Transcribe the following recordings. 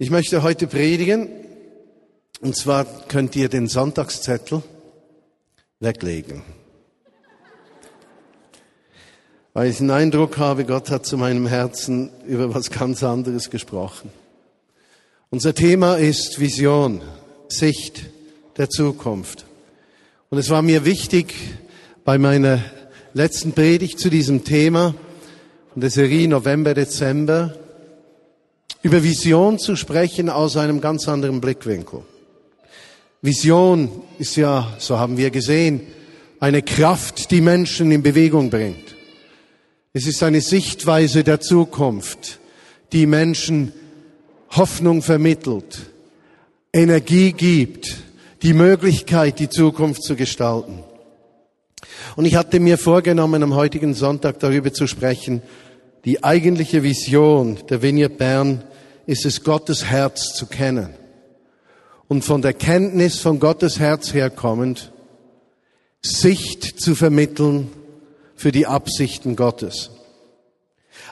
Ich möchte heute predigen, und zwar könnt ihr den Sonntagszettel weglegen. Weil ich den Eindruck habe, Gott hat zu meinem Herzen über was ganz anderes gesprochen. Unser Thema ist Vision, Sicht der Zukunft. Und es war mir wichtig, bei meiner letzten Predigt zu diesem Thema von der Serie November, Dezember, über Vision zu sprechen aus einem ganz anderen Blickwinkel. Vision ist ja, so haben wir gesehen, eine Kraft, die Menschen in Bewegung bringt. Es ist eine Sichtweise der Zukunft, die Menschen Hoffnung vermittelt, Energie gibt, die Möglichkeit, die Zukunft zu gestalten. Und ich hatte mir vorgenommen, am heutigen Sonntag darüber zu sprechen, die eigentliche Vision der Vineyard Bern ist es, Gottes Herz zu kennen. Und von der Kenntnis von Gottes Herz herkommend, Sicht zu vermitteln für die Absichten Gottes.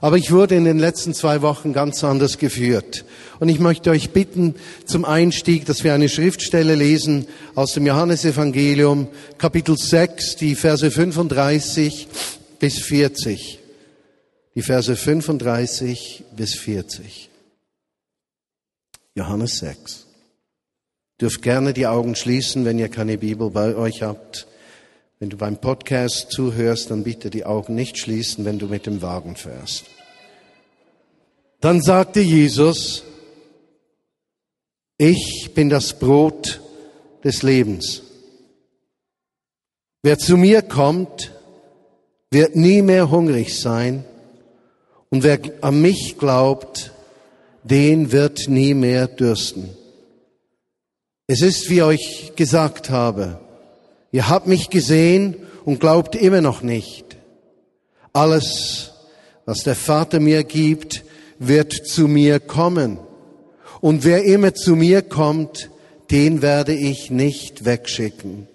Aber ich wurde in den letzten zwei Wochen ganz anders geführt. Und ich möchte euch bitten, zum Einstieg, dass wir eine Schriftstelle lesen aus dem Johannesevangelium, Kapitel 6, die Verse 35 bis 40. Die Verse 35 bis 40. Johannes 6. Dürft gerne die Augen schließen, wenn ihr keine Bibel bei euch habt. Wenn du beim Podcast zuhörst, dann bitte die Augen nicht schließen, wenn du mit dem Wagen fährst. Dann sagte Jesus, ich bin das Brot des Lebens. Wer zu mir kommt, wird nie mehr hungrig sein. Und wer an mich glaubt, den wird nie mehr dürsten. Es ist, wie euch gesagt habe, Ihr habt mich gesehen und glaubt immer noch nicht. Alles, was der Vater mir gibt, wird zu mir kommen. Und wer immer zu mir kommt, den werde ich nicht wegschicken.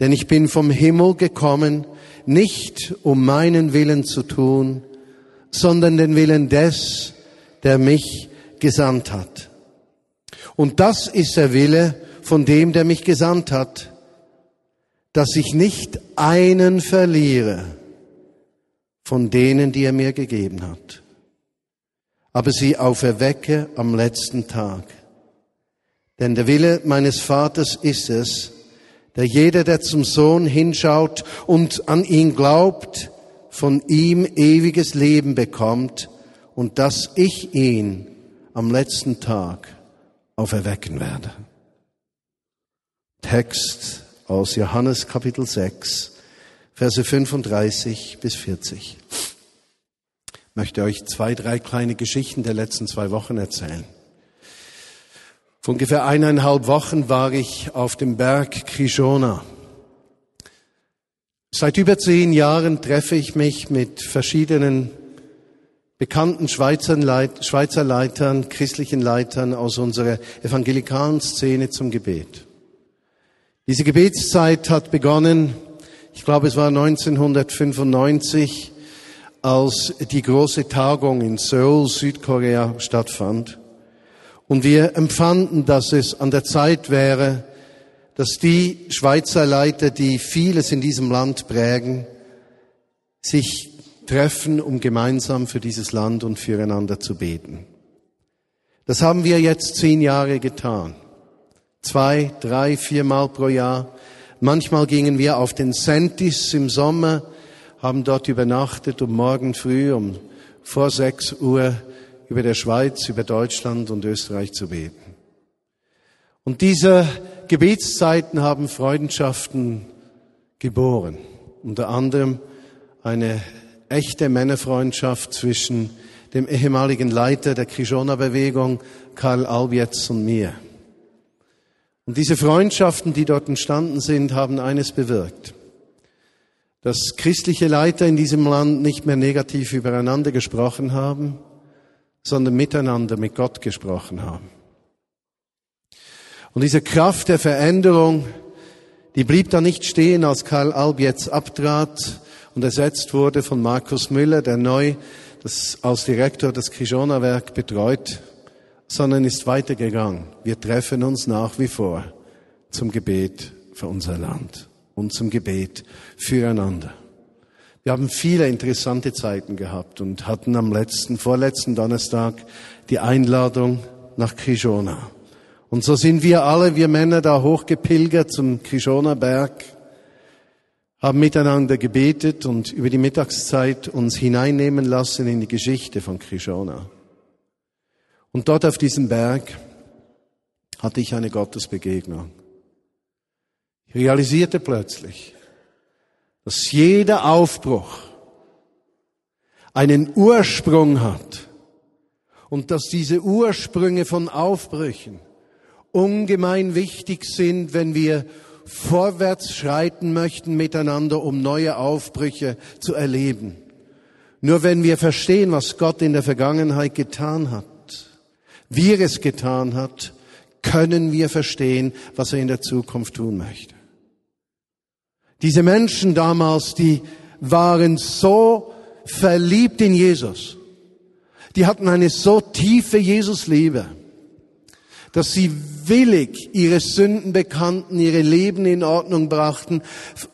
Denn ich bin vom Himmel gekommen, nicht um meinen Willen zu tun, sondern den Willen des, der mich gesandt hat. Und das ist der Wille von dem, der mich gesandt hat, dass ich nicht einen verliere von denen, die er mir gegeben hat, aber sie auferwecke am letzten Tag. Denn der Wille meines Vaters ist es, der jeder, der zum Sohn hinschaut und an ihn glaubt, von ihm ewiges Leben bekommt und dass ich ihn am letzten Tag auferwecken werde. Text aus Johannes Kapitel 6, Verse 35 bis 40. Ich möchte euch zwei, drei kleine Geschichten der letzten zwei Wochen erzählen. Vor ungefähr eineinhalb Wochen war ich auf dem Berg Krishona. Seit über zehn Jahren treffe ich mich mit verschiedenen bekannten Schweizer, Leit Schweizer Leitern, christlichen Leitern aus unserer evangelikalen Szene zum Gebet. Diese Gebetszeit hat begonnen, ich glaube es war 1995, als die große Tagung in Seoul, Südkorea stattfand. Und wir empfanden, dass es an der Zeit wäre, dass die Schweizer Leiter, die vieles in diesem Land prägen, sich treffen, um gemeinsam für dieses Land und füreinander zu beten. Das haben wir jetzt zehn Jahre getan zwei, drei, viermal pro Jahr. Manchmal gingen wir auf den Sentis im Sommer, haben dort übernachtet, um morgen früh um vor sechs Uhr über der Schweiz, über Deutschland und Österreich zu beten. Und diese Gebetszeiten haben Freundschaften geboren. Unter anderem eine echte Männerfreundschaft zwischen dem ehemaligen Leiter der Krishona-Bewegung, Karl Albietz und mir. Und diese Freundschaften, die dort entstanden sind, haben eines bewirkt. Dass christliche Leiter in diesem Land nicht mehr negativ übereinander gesprochen haben, sondern miteinander mit Gott gesprochen haben. Und diese Kraft der Veränderung, die blieb da nicht stehen, als Karl Alb jetzt abtrat und ersetzt wurde von Markus Müller, der neu das als Direktor des Krishona-Werk betreut sondern ist weitergegangen. Wir treffen uns nach wie vor zum Gebet für unser Land und zum Gebet füreinander. Wir haben viele interessante Zeiten gehabt und hatten am letzten, vorletzten Donnerstag die Einladung nach Krishona. Und so sind wir alle, wir Männer, da hochgepilgert zum Krishona Berg, haben miteinander gebetet und über die Mittagszeit uns hineinnehmen lassen in die Geschichte von Krishona. Und dort auf diesem Berg hatte ich eine Gottesbegegnung. Ich realisierte plötzlich, dass jeder Aufbruch einen Ursprung hat und dass diese Ursprünge von Aufbrüchen ungemein wichtig sind, wenn wir vorwärts schreiten möchten miteinander, um neue Aufbrüche zu erleben. Nur wenn wir verstehen, was Gott in der Vergangenheit getan hat, wie er es getan hat, können wir verstehen, was er in der Zukunft tun möchte. Diese Menschen damals, die waren so verliebt in Jesus. Die hatten eine so tiefe Jesusliebe, dass sie willig ihre Sünden bekannten, ihre Leben in Ordnung brachten,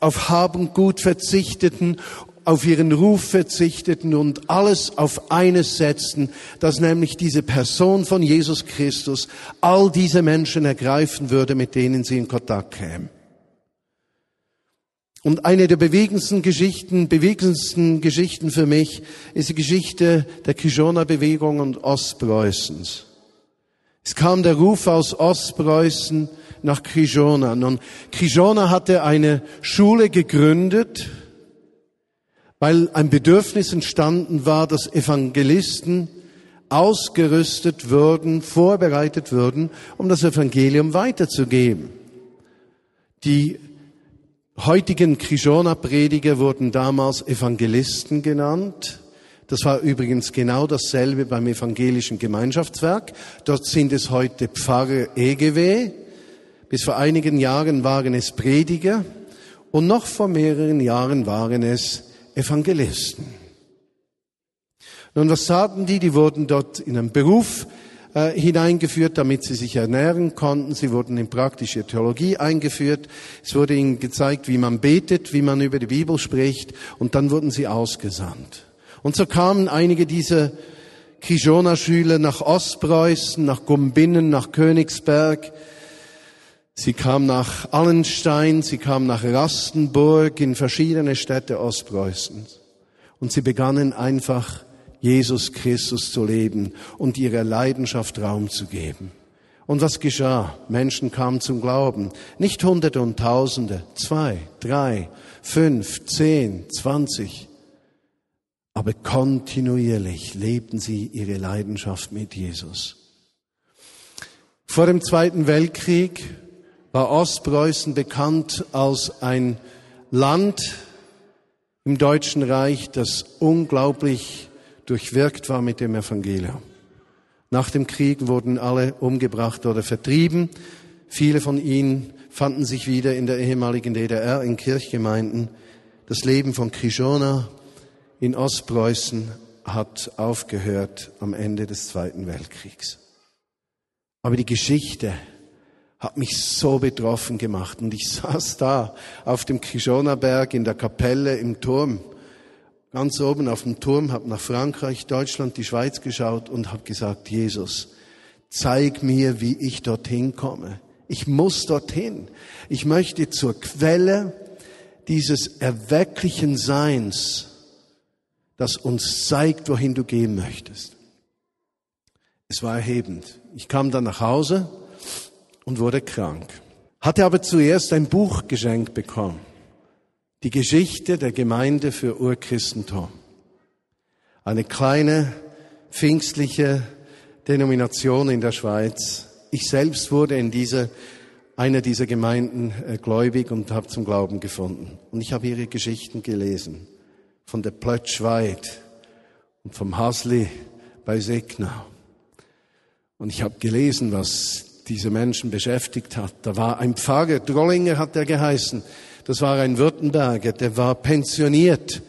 auf Hab Gut verzichteten, auf ihren Ruf verzichteten und alles auf eines setzten, dass nämlich diese Person von Jesus Christus all diese Menschen ergreifen würde, mit denen sie in Kontakt kämen. Und eine der bewegendsten Geschichten, bewegendsten Geschichten für mich ist die Geschichte der Kishona-Bewegung und Ostpreußens. Es kam der Ruf aus Ostpreußen nach Kishona. Nun, Kishona hatte eine Schule gegründet, weil ein Bedürfnis entstanden war, dass Evangelisten ausgerüstet würden, vorbereitet würden, um das Evangelium weiterzugeben. Die heutigen Krishona-Prediger wurden damals Evangelisten genannt. Das war übrigens genau dasselbe beim evangelischen Gemeinschaftswerk. Dort sind es heute Pfarrer EGW. Bis vor einigen Jahren waren es Prediger und noch vor mehreren Jahren waren es Evangelisten. Nun, was taten die? Die wurden dort in einen Beruf äh, hineingeführt, damit sie sich ernähren konnten. Sie wurden in praktische Theologie eingeführt. Es wurde ihnen gezeigt, wie man betet, wie man über die Bibel spricht und dann wurden sie ausgesandt. Und so kamen einige dieser Kijona-Schüler nach Ostpreußen, nach Gumbinnen, nach Königsberg. Sie kamen nach Allenstein, sie kamen nach Rastenburg in verschiedene Städte Ostpreußens. Und sie begannen einfach Jesus Christus zu leben und ihrer Leidenschaft Raum zu geben. Und was geschah? Menschen kamen zum Glauben. Nicht Hunderte und Tausende, zwei, drei, fünf, zehn, zwanzig. Aber kontinuierlich lebten sie ihre Leidenschaft mit Jesus. Vor dem Zweiten Weltkrieg war Ostpreußen bekannt als ein Land im Deutschen Reich, das unglaublich durchwirkt war mit dem Evangelium. Nach dem Krieg wurden alle umgebracht oder vertrieben. Viele von ihnen fanden sich wieder in der ehemaligen DDR in Kirchgemeinden. Das Leben von Krishona in Ostpreußen hat aufgehört am Ende des Zweiten Weltkriegs. Aber die Geschichte hat mich so betroffen gemacht und ich saß da auf dem Krishona Berg in der Kapelle im Turm ganz oben auf dem Turm, habe nach Frankreich, Deutschland, die Schweiz geschaut und habe gesagt, Jesus, zeig mir, wie ich dorthin komme. Ich muss dorthin. Ich möchte zur Quelle dieses erwecklichen Seins, das uns zeigt, wohin du gehen möchtest. Es war erhebend. Ich kam dann nach Hause und wurde krank. Hatte aber zuerst ein Buch geschenkt bekommen. Die Geschichte der Gemeinde für Urchristentum. Eine kleine pfingstliche Denomination in der Schweiz. Ich selbst wurde in dieser, einer dieser Gemeinden äh, gläubig und habe zum Glauben gefunden. Und ich habe ihre Geschichten gelesen. Von der Plötschweid und vom Hasli bei Segnau. Und ich habe gelesen, was diese Menschen beschäftigt hat. Da war ein Pfarrer, Drollinger hat er geheißen, das war ein Württemberger, der war pensioniert.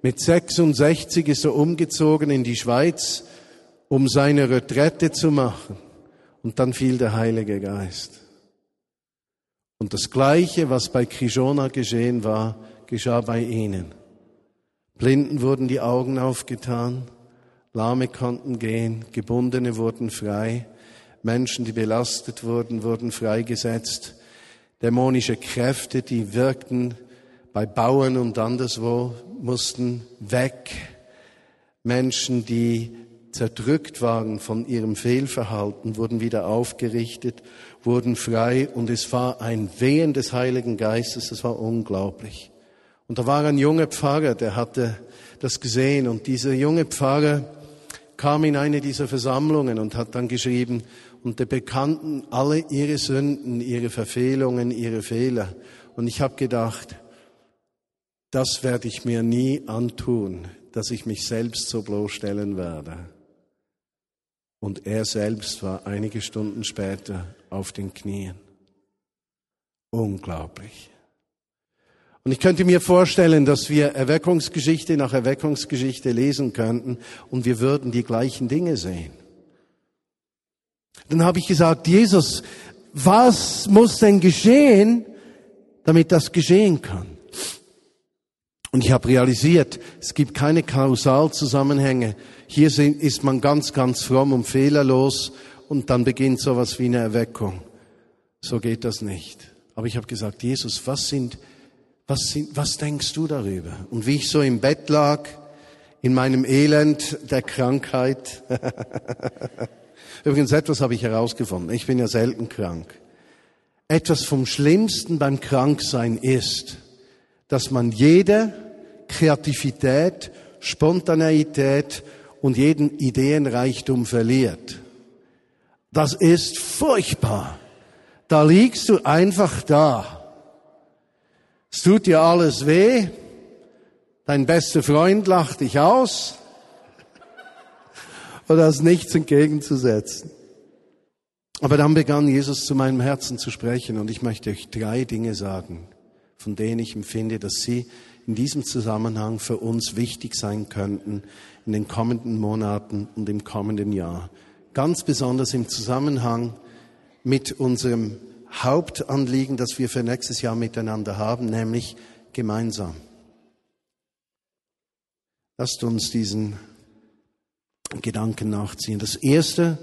Mit 66 ist er umgezogen in die Schweiz, um seine Retrette zu machen. Und dann fiel der Heilige Geist. Und das Gleiche, was bei Krishona geschehen war, geschah bei ihnen. Blinden wurden die Augen aufgetan, Lahme konnten gehen, Gebundene wurden frei, Menschen, die belastet wurden, wurden freigesetzt, dämonische Kräfte, die wirkten bei Bauern und anderswo, mussten weg. Menschen, die zerdrückt waren von ihrem Fehlverhalten, wurden wieder aufgerichtet, wurden frei und es war ein Wehen des Heiligen Geistes, es war unglaublich. Und da war ein junger Pfarrer, der hatte das gesehen und dieser junge Pfarrer kam in eine dieser Versammlungen und hat dann geschrieben, und der bekannten alle ihre Sünden, ihre Verfehlungen, ihre Fehler. Und ich habe gedacht, das werde ich mir nie antun, dass ich mich selbst so bloßstellen werde. Und er selbst war einige Stunden später auf den Knien. Unglaublich. Und ich könnte mir vorstellen, dass wir Erweckungsgeschichte nach Erweckungsgeschichte lesen könnten und wir würden die gleichen Dinge sehen. Dann habe ich gesagt, Jesus, was muss denn geschehen, damit das geschehen kann? Und ich habe realisiert, es gibt keine Kausalzusammenhänge. Hier ist man ganz, ganz fromm und fehlerlos und dann beginnt sowas wie eine Erweckung. So geht das nicht. Aber ich habe gesagt, Jesus, was sind, was was denkst du darüber? Und wie ich so im Bett lag, in meinem Elend der Krankheit. Übrigens, etwas habe ich herausgefunden. Ich bin ja selten krank. Etwas vom Schlimmsten beim Kranksein ist, dass man jede Kreativität, Spontaneität und jeden Ideenreichtum verliert. Das ist furchtbar. Da liegst du einfach da. Es tut dir alles weh. Dein bester Freund lacht dich aus. Oder hast nichts entgegenzusetzen. Aber dann begann Jesus zu meinem Herzen zu sprechen und ich möchte euch drei Dinge sagen, von denen ich empfinde, dass sie in diesem Zusammenhang für uns wichtig sein könnten in den kommenden Monaten und im kommenden Jahr. Ganz besonders im Zusammenhang mit unserem Hauptanliegen, das wir für nächstes Jahr miteinander haben, nämlich gemeinsam. Lasst uns diesen Gedanken nachziehen. Das erste,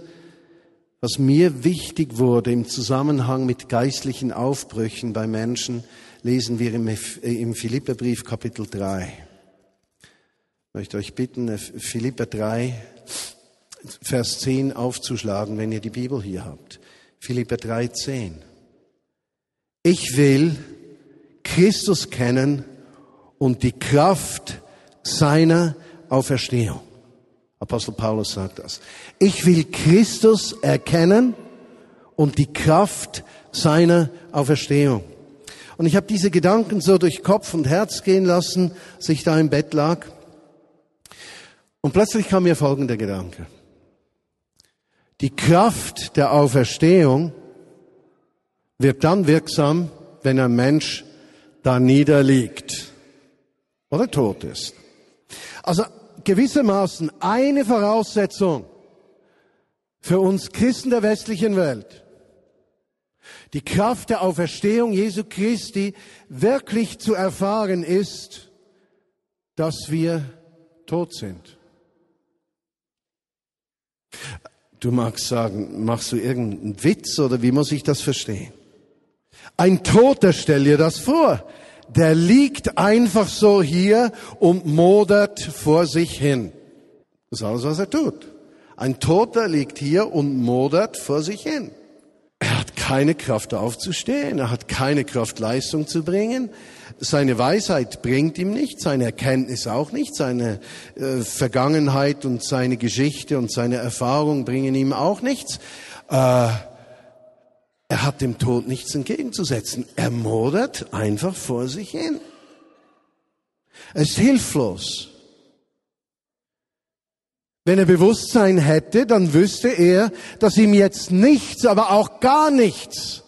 was mir wichtig wurde im Zusammenhang mit geistlichen Aufbrüchen bei Menschen, lesen wir im, im Philipperbrief Kapitel 3. Ich möchte euch bitten, äh, Philipper 3, Vers 10 aufzuschlagen, wenn ihr die Bibel hier habt. Philipper 3, 10. Ich will Christus kennen und die Kraft seiner Auferstehung. Apostel Paulus sagt das. Ich will Christus erkennen und die Kraft seiner Auferstehung. Und ich habe diese Gedanken so durch Kopf und Herz gehen lassen, als ich da im Bett lag. Und plötzlich kam mir folgender Gedanke. Die Kraft der Auferstehung wird dann wirksam, wenn ein Mensch da niederliegt oder tot ist. Also gewissermaßen eine Voraussetzung für uns Christen der westlichen Welt die Kraft der Auferstehung Jesu Christi wirklich zu erfahren ist, dass wir tot sind. Du magst sagen, machst du irgendeinen Witz oder wie muss ich das verstehen? Ein Toter, stell dir das vor, der liegt einfach so hier und modert vor sich hin. Das ist alles, was er tut. Ein Toter liegt hier und modert vor sich hin. Er hat keine Kraft aufzustehen, er hat keine Kraft Leistung zu bringen. Seine Weisheit bringt ihm nichts, seine Erkenntnis auch nicht, seine äh, Vergangenheit und seine Geschichte und seine Erfahrung bringen ihm auch nichts. Äh, er hat dem Tod nichts entgegenzusetzen. Er modert einfach vor sich hin. Er ist hilflos. Wenn er Bewusstsein hätte, dann wüsste er, dass ihm jetzt nichts, aber auch gar nichts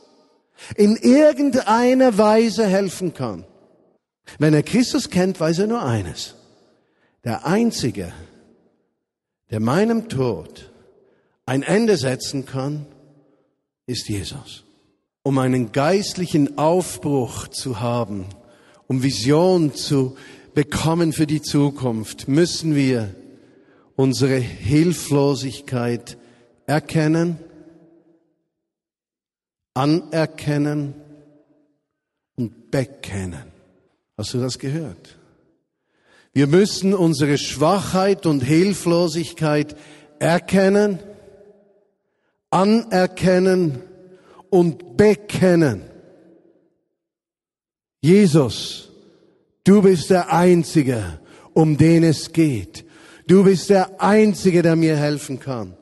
in irgendeiner Weise helfen kann. Wenn er Christus kennt, weiß er nur eines. Der Einzige, der meinem Tod ein Ende setzen kann, ist Jesus. Um einen geistlichen Aufbruch zu haben, um Vision zu bekommen für die Zukunft, müssen wir unsere Hilflosigkeit erkennen, anerkennen und bekennen. Hast du das gehört? Wir müssen unsere Schwachheit und Hilflosigkeit erkennen, anerkennen und bekennen. Jesus, du bist der Einzige, um den es geht. Du bist der Einzige, der mir helfen kann.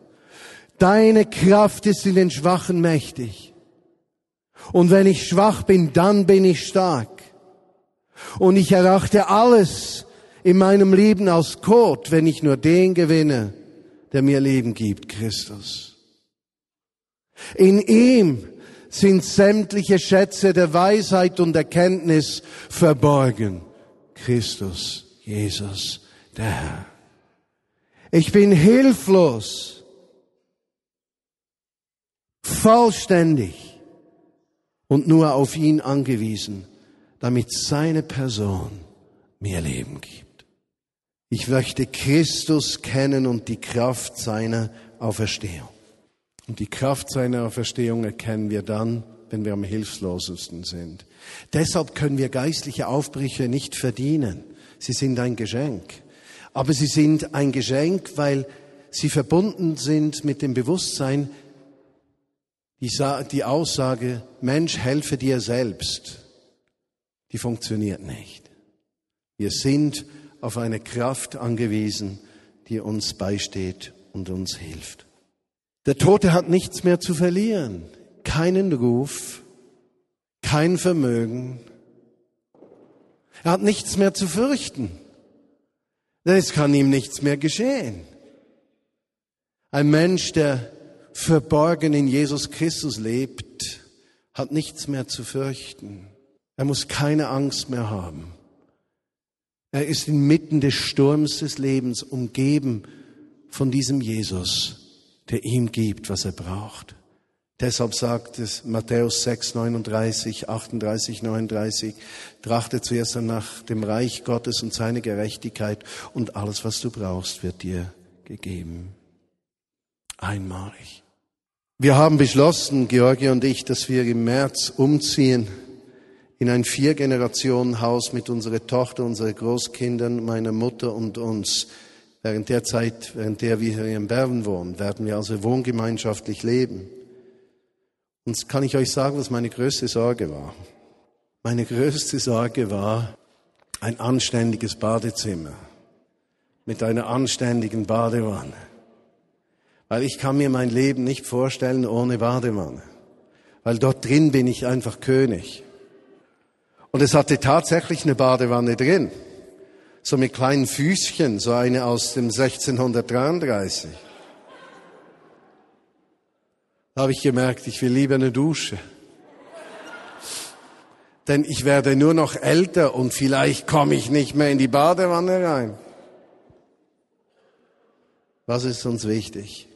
Deine Kraft ist in den Schwachen mächtig. Und wenn ich schwach bin, dann bin ich stark. Und ich erachte alles in meinem Leben als Kot, wenn ich nur den gewinne, der mir Leben gibt, Christus. In ihm sind sämtliche Schätze der Weisheit und Erkenntnis verborgen. Christus, Jesus, der Herr. Ich bin hilflos, vollständig und nur auf ihn angewiesen, damit seine Person mir Leben gibt. Ich möchte Christus kennen und die Kraft seiner Auferstehung. Und die Kraft seiner Auferstehung erkennen wir dann, wenn wir am hilflosesten sind. Deshalb können wir geistliche Aufbrüche nicht verdienen. Sie sind ein Geschenk. Aber sie sind ein Geschenk, weil sie verbunden sind mit dem Bewusstsein, die, Aussage, Mensch, helfe dir selbst, die funktioniert nicht. Wir sind auf eine Kraft angewiesen, die uns beisteht und uns hilft. Der Tote hat nichts mehr zu verlieren, keinen Ruf, kein Vermögen. Er hat nichts mehr zu fürchten, es kann ihm nichts mehr geschehen. Ein Mensch, der verborgen in Jesus Christus lebt, hat nichts mehr zu fürchten. Er muss keine Angst mehr haben. Er ist inmitten des Sturms des Lebens umgeben von diesem Jesus der ihm gibt, was er braucht. Deshalb sagt es Matthäus 6, 39, 38, 39, trachte zuerst nach dem Reich Gottes und seine Gerechtigkeit und alles, was du brauchst, wird dir gegeben. Einmalig. Wir haben beschlossen, Georgie und ich, dass wir im März umziehen in ein Vier-Generationen-Haus mit unserer Tochter, unseren Großkindern, meiner Mutter und uns. Während der Zeit, während der wir hier in Bern wohnen, werden wir also wohngemeinschaftlich leben. Und kann ich euch sagen, was meine größte Sorge war? Meine größte Sorge war ein anständiges Badezimmer mit einer anständigen Badewanne. Weil ich kann mir mein Leben nicht vorstellen ohne Badewanne. Weil dort drin bin ich einfach König. Und es hatte tatsächlich eine Badewanne drin so mit kleinen Füßchen, so eine aus dem 1633. Da habe ich gemerkt, ich will lieber eine Dusche. Denn ich werde nur noch älter und vielleicht komme ich nicht mehr in die Badewanne rein. Was ist uns wichtig?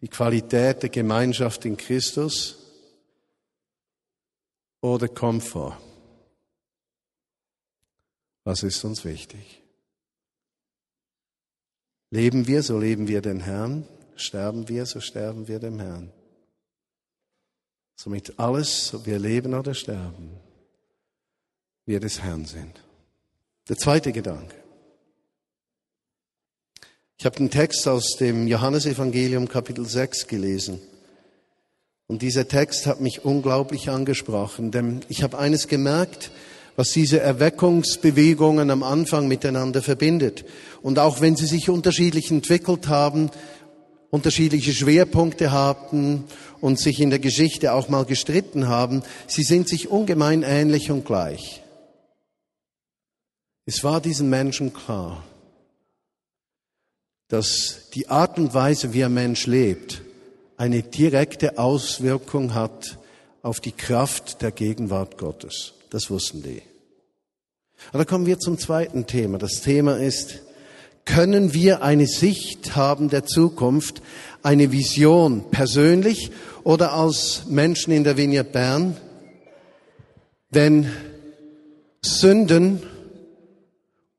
Die Qualität der Gemeinschaft in Christus oder Komfort? Was ist uns wichtig? Leben wir, so leben wir den Herrn. Sterben wir, so sterben wir dem Herrn. Somit alles, ob wir leben oder sterben, wir des Herrn sind. Der zweite Gedanke. Ich habe den Text aus dem Johannesevangelium Kapitel 6 gelesen. Und dieser Text hat mich unglaublich angesprochen, denn ich habe eines gemerkt, was diese Erweckungsbewegungen am Anfang miteinander verbindet. Und auch wenn sie sich unterschiedlich entwickelt haben, unterschiedliche Schwerpunkte haben und sich in der Geschichte auch mal gestritten haben, sie sind sich ungemein ähnlich und gleich. Es war diesen Menschen klar, dass die Art und Weise, wie ein Mensch lebt, eine direkte Auswirkung hat auf die Kraft der Gegenwart Gottes. Das wussten die. Aber kommen wir zum zweiten Thema. Das Thema ist, können wir eine Sicht haben der Zukunft, eine Vision, persönlich oder als Menschen in der Vineyard Bern, wenn Sünden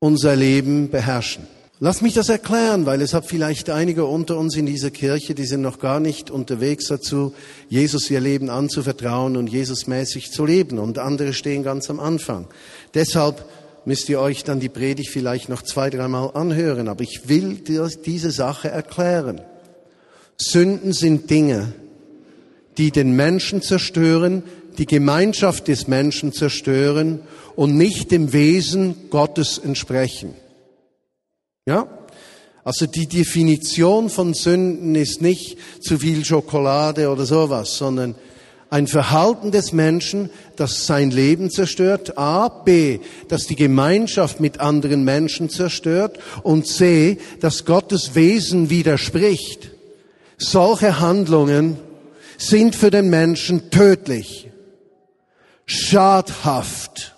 unser Leben beherrschen. Lass mich das erklären, weil es hat vielleicht einige unter uns in dieser Kirche, die sind noch gar nicht unterwegs dazu, Jesus ihr Leben anzuvertrauen und Jesusmäßig zu leben und andere stehen ganz am Anfang. Deshalb müsst ihr euch dann die Predigt vielleicht noch zwei, dreimal anhören, aber ich will diese Sache erklären. Sünden sind Dinge, die den Menschen zerstören, die Gemeinschaft des Menschen zerstören und nicht dem Wesen Gottes entsprechen. Ja? Also die Definition von Sünden ist nicht zu viel Schokolade oder sowas, sondern ein Verhalten des Menschen, das sein Leben zerstört, A, B, das die Gemeinschaft mit anderen Menschen zerstört und C, das Gottes Wesen widerspricht. Solche Handlungen sind für den Menschen tödlich, schadhaft.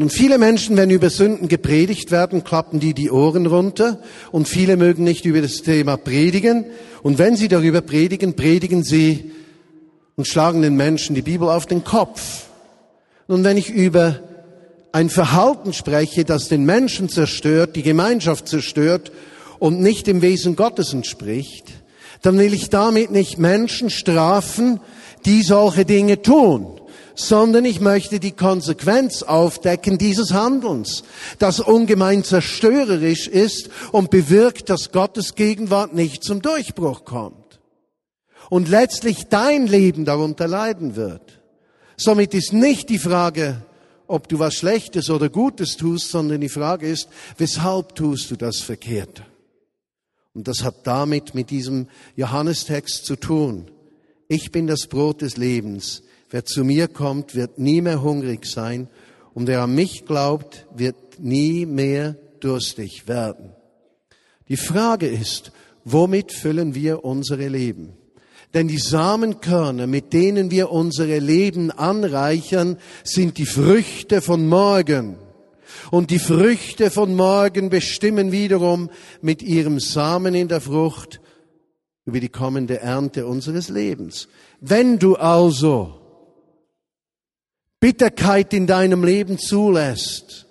Nun, viele Menschen, wenn über Sünden gepredigt werden, klappen die die Ohren runter und viele mögen nicht über das Thema predigen. Und wenn sie darüber predigen, predigen sie und schlagen den Menschen die Bibel auf den Kopf. Nun, wenn ich über ein Verhalten spreche, das den Menschen zerstört, die Gemeinschaft zerstört und nicht dem Wesen Gottes entspricht, dann will ich damit nicht Menschen strafen, die solche Dinge tun sondern ich möchte die Konsequenz aufdecken dieses Handelns, das ungemein zerstörerisch ist und bewirkt, dass Gottes Gegenwart nicht zum Durchbruch kommt. Und letztlich dein Leben darunter leiden wird. Somit ist nicht die Frage, ob du was Schlechtes oder Gutes tust, sondern die Frage ist, weshalb tust du das Verkehrte? Und das hat damit mit diesem Johannestext zu tun. Ich bin das Brot des Lebens. Wer zu mir kommt, wird nie mehr hungrig sein und wer an mich glaubt, wird nie mehr durstig werden. Die Frage ist, womit füllen wir unsere Leben? Denn die Samenkörner, mit denen wir unsere Leben anreichern, sind die Früchte von morgen. Und die Früchte von morgen bestimmen wiederum mit ihrem Samen in der Frucht über die kommende Ernte unseres Lebens. Wenn du also Bitterkeit in deinem Leben zulässt,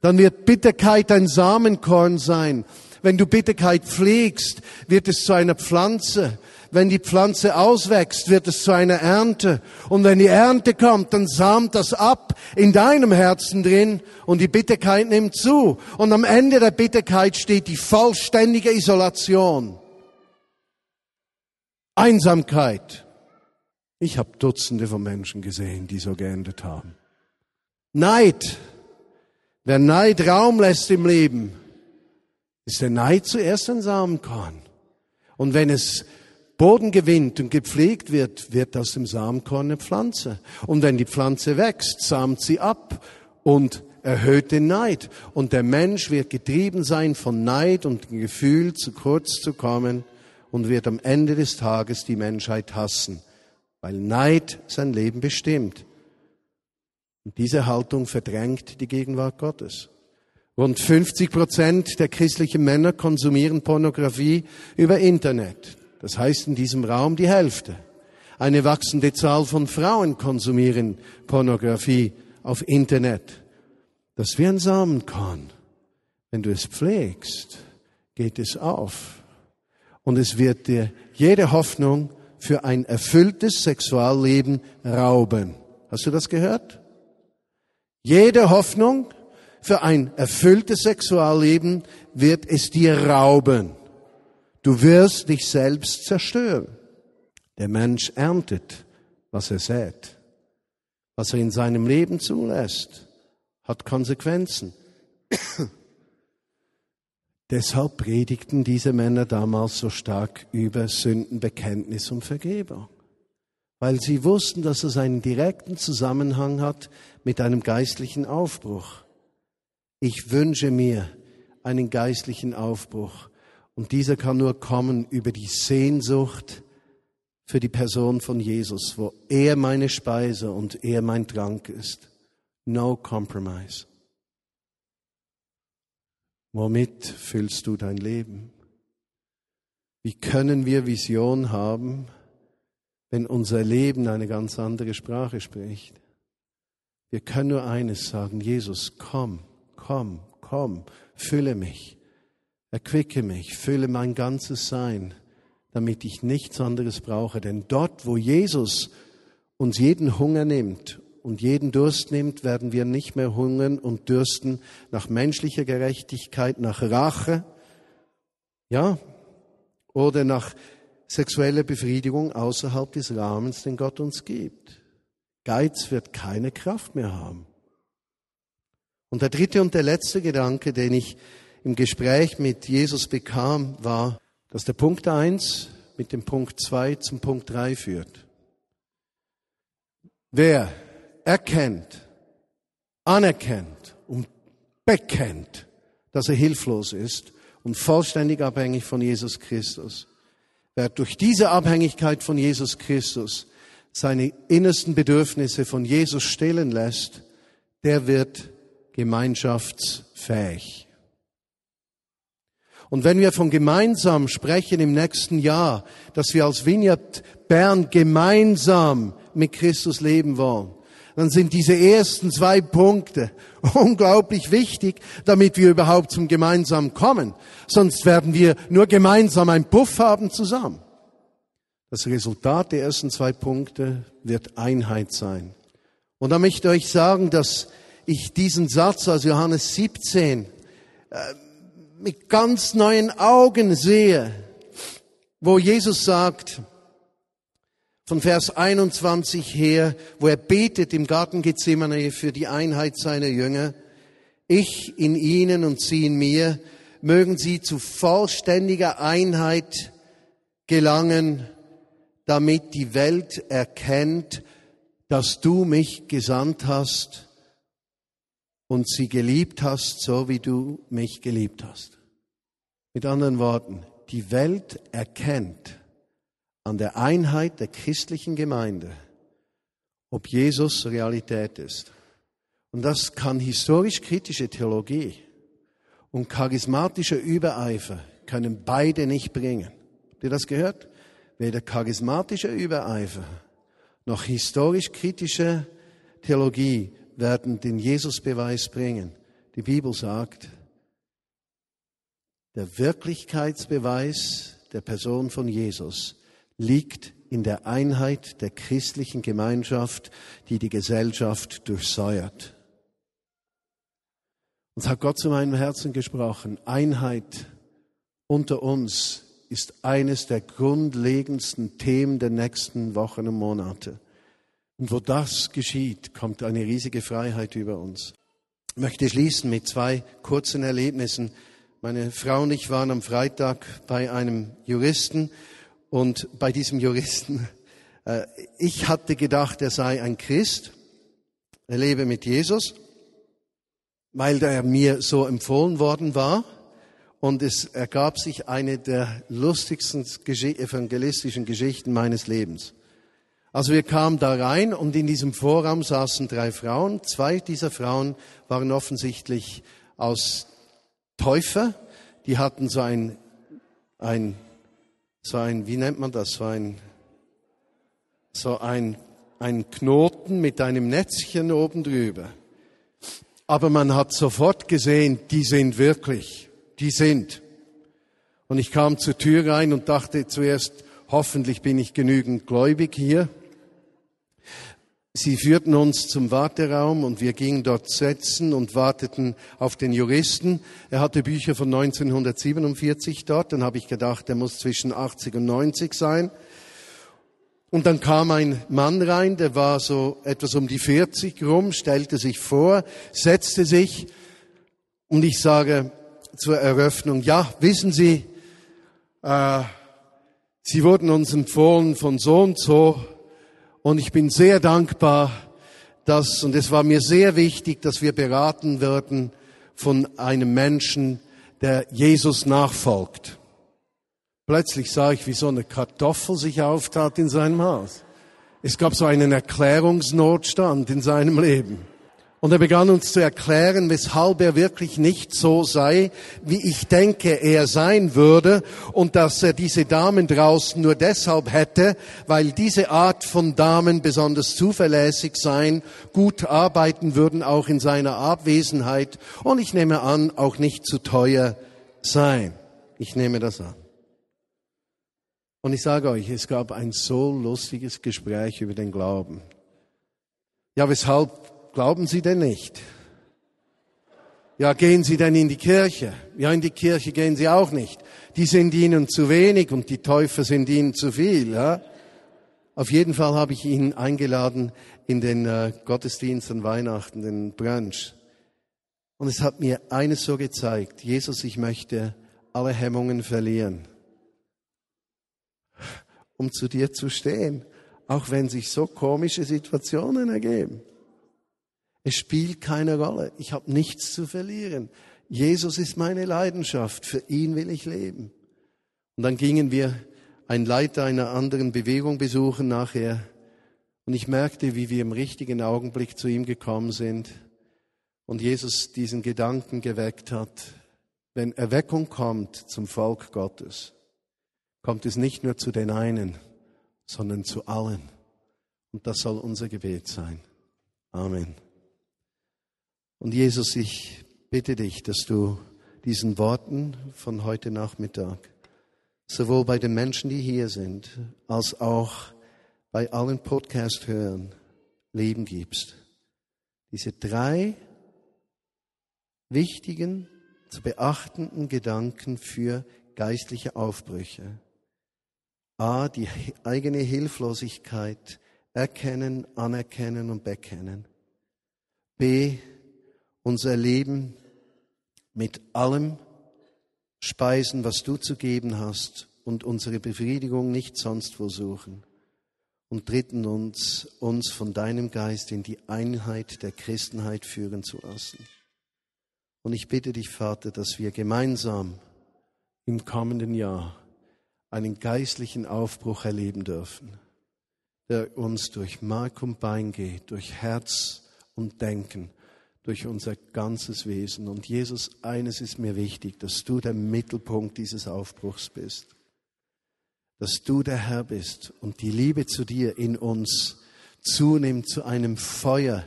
dann wird Bitterkeit ein Samenkorn sein. Wenn du Bitterkeit pflegst, wird es zu einer Pflanze. Wenn die Pflanze auswächst, wird es zu einer Ernte. Und wenn die Ernte kommt, dann samt das ab in deinem Herzen drin und die Bitterkeit nimmt zu. Und am Ende der Bitterkeit steht die vollständige Isolation. Einsamkeit. Ich habe Dutzende von Menschen gesehen, die so geendet haben. Neid. Wer Neid Raum lässt im Leben, ist der Neid zuerst ein Samenkorn. Und wenn es Boden gewinnt und gepflegt wird, wird aus dem Samenkorn eine Pflanze. Und wenn die Pflanze wächst, samt sie ab und erhöht den Neid. Und der Mensch wird getrieben sein von Neid und dem Gefühl, zu kurz zu kommen und wird am Ende des Tages die Menschheit hassen weil Neid sein Leben bestimmt. Und diese Haltung verdrängt die Gegenwart Gottes. Rund 50 Prozent der christlichen Männer konsumieren Pornografie über Internet. Das heißt in diesem Raum die Hälfte. Eine wachsende Zahl von Frauen konsumieren Pornografie auf Internet. Das wie ein Samenkorn. Wenn du es pflegst, geht es auf. Und es wird dir jede Hoffnung für ein erfülltes Sexualleben rauben. Hast du das gehört? Jede Hoffnung für ein erfülltes Sexualleben wird es dir rauben. Du wirst dich selbst zerstören. Der Mensch erntet, was er sät. Was er in seinem Leben zulässt, hat Konsequenzen. Deshalb predigten diese Männer damals so stark über Sündenbekenntnis und Vergebung, weil sie wussten, dass es einen direkten Zusammenhang hat mit einem geistlichen Aufbruch. Ich wünsche mir einen geistlichen Aufbruch und dieser kann nur kommen über die Sehnsucht für die Person von Jesus, wo er meine Speise und er mein Trank ist. No compromise. Womit füllst du dein Leben? Wie können wir Vision haben, wenn unser Leben eine ganz andere Sprache spricht? Wir können nur eines sagen, Jesus, komm, komm, komm, fülle mich, erquicke mich, fülle mein ganzes Sein, damit ich nichts anderes brauche. Denn dort, wo Jesus uns jeden Hunger nimmt und jeden Durst nimmt, werden wir nicht mehr hungern und dürsten nach menschlicher Gerechtigkeit, nach Rache, ja, oder nach sexueller Befriedigung außerhalb des Rahmens, den Gott uns gibt. Geiz wird keine Kraft mehr haben. Und der dritte und der letzte Gedanke, den ich im Gespräch mit Jesus bekam, war, dass der Punkt eins mit dem Punkt zwei zum Punkt drei führt. Wer erkennt, anerkennt und bekennt, dass er hilflos ist und vollständig abhängig von Jesus Christus, wer durch diese Abhängigkeit von Jesus Christus seine innersten Bedürfnisse von Jesus stillen lässt, der wird gemeinschaftsfähig. Und wenn wir von gemeinsam sprechen im nächsten Jahr, dass wir als Vineyard Bern gemeinsam mit Christus leben wollen, dann sind diese ersten zwei Punkte unglaublich wichtig, damit wir überhaupt zum Gemeinsam kommen. Sonst werden wir nur gemeinsam einen Puff haben zusammen. Das Resultat der ersten zwei Punkte wird Einheit sein. Und da möchte ich euch sagen, dass ich diesen Satz aus Johannes 17 äh, mit ganz neuen Augen sehe, wo Jesus sagt, von Vers 21 her, wo er betet im Garten Gethsemane für die Einheit seiner Jünger, ich in ihnen und sie in mir, mögen sie zu vollständiger Einheit gelangen, damit die Welt erkennt, dass du mich gesandt hast und sie geliebt hast, so wie du mich geliebt hast. Mit anderen Worten, die Welt erkennt an der Einheit der christlichen Gemeinde, ob Jesus Realität ist. Und das kann historisch-kritische Theologie und charismatischer Übereifer können beide nicht bringen. Habt ihr das gehört? weder charismatischer Übereifer noch historisch-kritische Theologie werden den Jesusbeweis bringen. Die Bibel sagt, der Wirklichkeitsbeweis der Person von Jesus liegt in der Einheit der christlichen Gemeinschaft, die die Gesellschaft durchsäuert. Uns hat Gott zu meinem Herzen gesprochen. Einheit unter uns ist eines der grundlegendsten Themen der nächsten Wochen und Monate. Und wo das geschieht, kommt eine riesige Freiheit über uns. Ich möchte schließen mit zwei kurzen Erlebnissen. Meine Frau und ich waren am Freitag bei einem Juristen und bei diesem Juristen, äh, ich hatte gedacht, er sei ein Christ, er lebe mit Jesus, weil er mir so empfohlen worden war und es ergab sich eine der lustigsten evangelistischen Geschichten meines Lebens. Also wir kamen da rein und in diesem Vorraum saßen drei Frauen. Zwei dieser Frauen waren offensichtlich aus Täufer. Die hatten so ein, ein, so ein, wie nennt man das, so ein, so ein, ein Knoten mit einem Netzchen oben drüber. Aber man hat sofort gesehen, die sind wirklich die sind. Und ich kam zur Tür rein und dachte zuerst, hoffentlich bin ich genügend gläubig hier. Sie führten uns zum Warteraum und wir gingen dort setzen und warteten auf den Juristen. Er hatte Bücher von 1947 dort. Dann habe ich gedacht, er muss zwischen 80 und 90 sein. Und dann kam ein Mann rein, der war so etwas um die 40 rum, stellte sich vor, setzte sich und ich sage, zur Eröffnung. Ja, wissen Sie, äh, Sie wurden uns empfohlen von so und so und ich bin sehr dankbar, dass, und es war mir sehr wichtig, dass wir beraten werden von einem Menschen, der Jesus nachfolgt. Plötzlich sah ich, wie so eine Kartoffel sich auftat in seinem Haus. Es gab so einen Erklärungsnotstand in seinem Leben. Und er begann uns zu erklären, weshalb er wirklich nicht so sei, wie ich denke, er sein würde, und dass er diese Damen draußen nur deshalb hätte, weil diese Art von Damen besonders zuverlässig seien, gut arbeiten würden, auch in seiner Abwesenheit, und ich nehme an, auch nicht zu teuer sein. Ich nehme das an. Und ich sage euch, es gab ein so lustiges Gespräch über den Glauben. Ja, weshalb Glauben Sie denn nicht? Ja, gehen Sie denn in die Kirche? Ja, in die Kirche gehen Sie auch nicht. Die sind Ihnen zu wenig und die Täufer sind Ihnen zu viel. Ja? Auf jeden Fall habe ich ihn eingeladen in den äh, Gottesdienst an Weihnachten, den Brunch. Und es hat mir eines so gezeigt. Jesus, ich möchte alle Hemmungen verlieren, um zu dir zu stehen, auch wenn sich so komische Situationen ergeben. Es spielt keine Rolle. Ich habe nichts zu verlieren. Jesus ist meine Leidenschaft. Für ihn will ich leben. Und dann gingen wir einen Leiter einer anderen Bewegung besuchen nachher. Und ich merkte, wie wir im richtigen Augenblick zu ihm gekommen sind und Jesus diesen Gedanken geweckt hat. Wenn Erweckung kommt zum Volk Gottes, kommt es nicht nur zu den einen, sondern zu allen. Und das soll unser Gebet sein. Amen. Und Jesus, ich bitte dich, dass du diesen Worten von heute Nachmittag sowohl bei den Menschen, die hier sind, als auch bei allen Podcast-Hörern Leben gibst. Diese drei wichtigen, zu beachtenden Gedanken für geistliche Aufbrüche. A, die eigene Hilflosigkeit erkennen, anerkennen und bekennen. B, unser Leben mit allem speisen, was du zu geben hast und unsere Befriedigung nicht sonst wo suchen. Und dritten uns, uns von deinem Geist in die Einheit der Christenheit führen zu lassen. Und ich bitte dich, Vater, dass wir gemeinsam im kommenden Jahr einen geistlichen Aufbruch erleben dürfen, der uns durch Mark und Bein geht, durch Herz und Denken durch unser ganzes Wesen. Und Jesus, eines ist mir wichtig, dass du der Mittelpunkt dieses Aufbruchs bist. Dass du der Herr bist und die Liebe zu dir in uns zunimmt zu einem Feuer,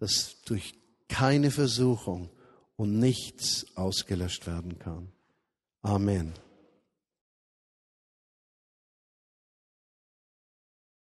das durch keine Versuchung und nichts ausgelöscht werden kann. Amen.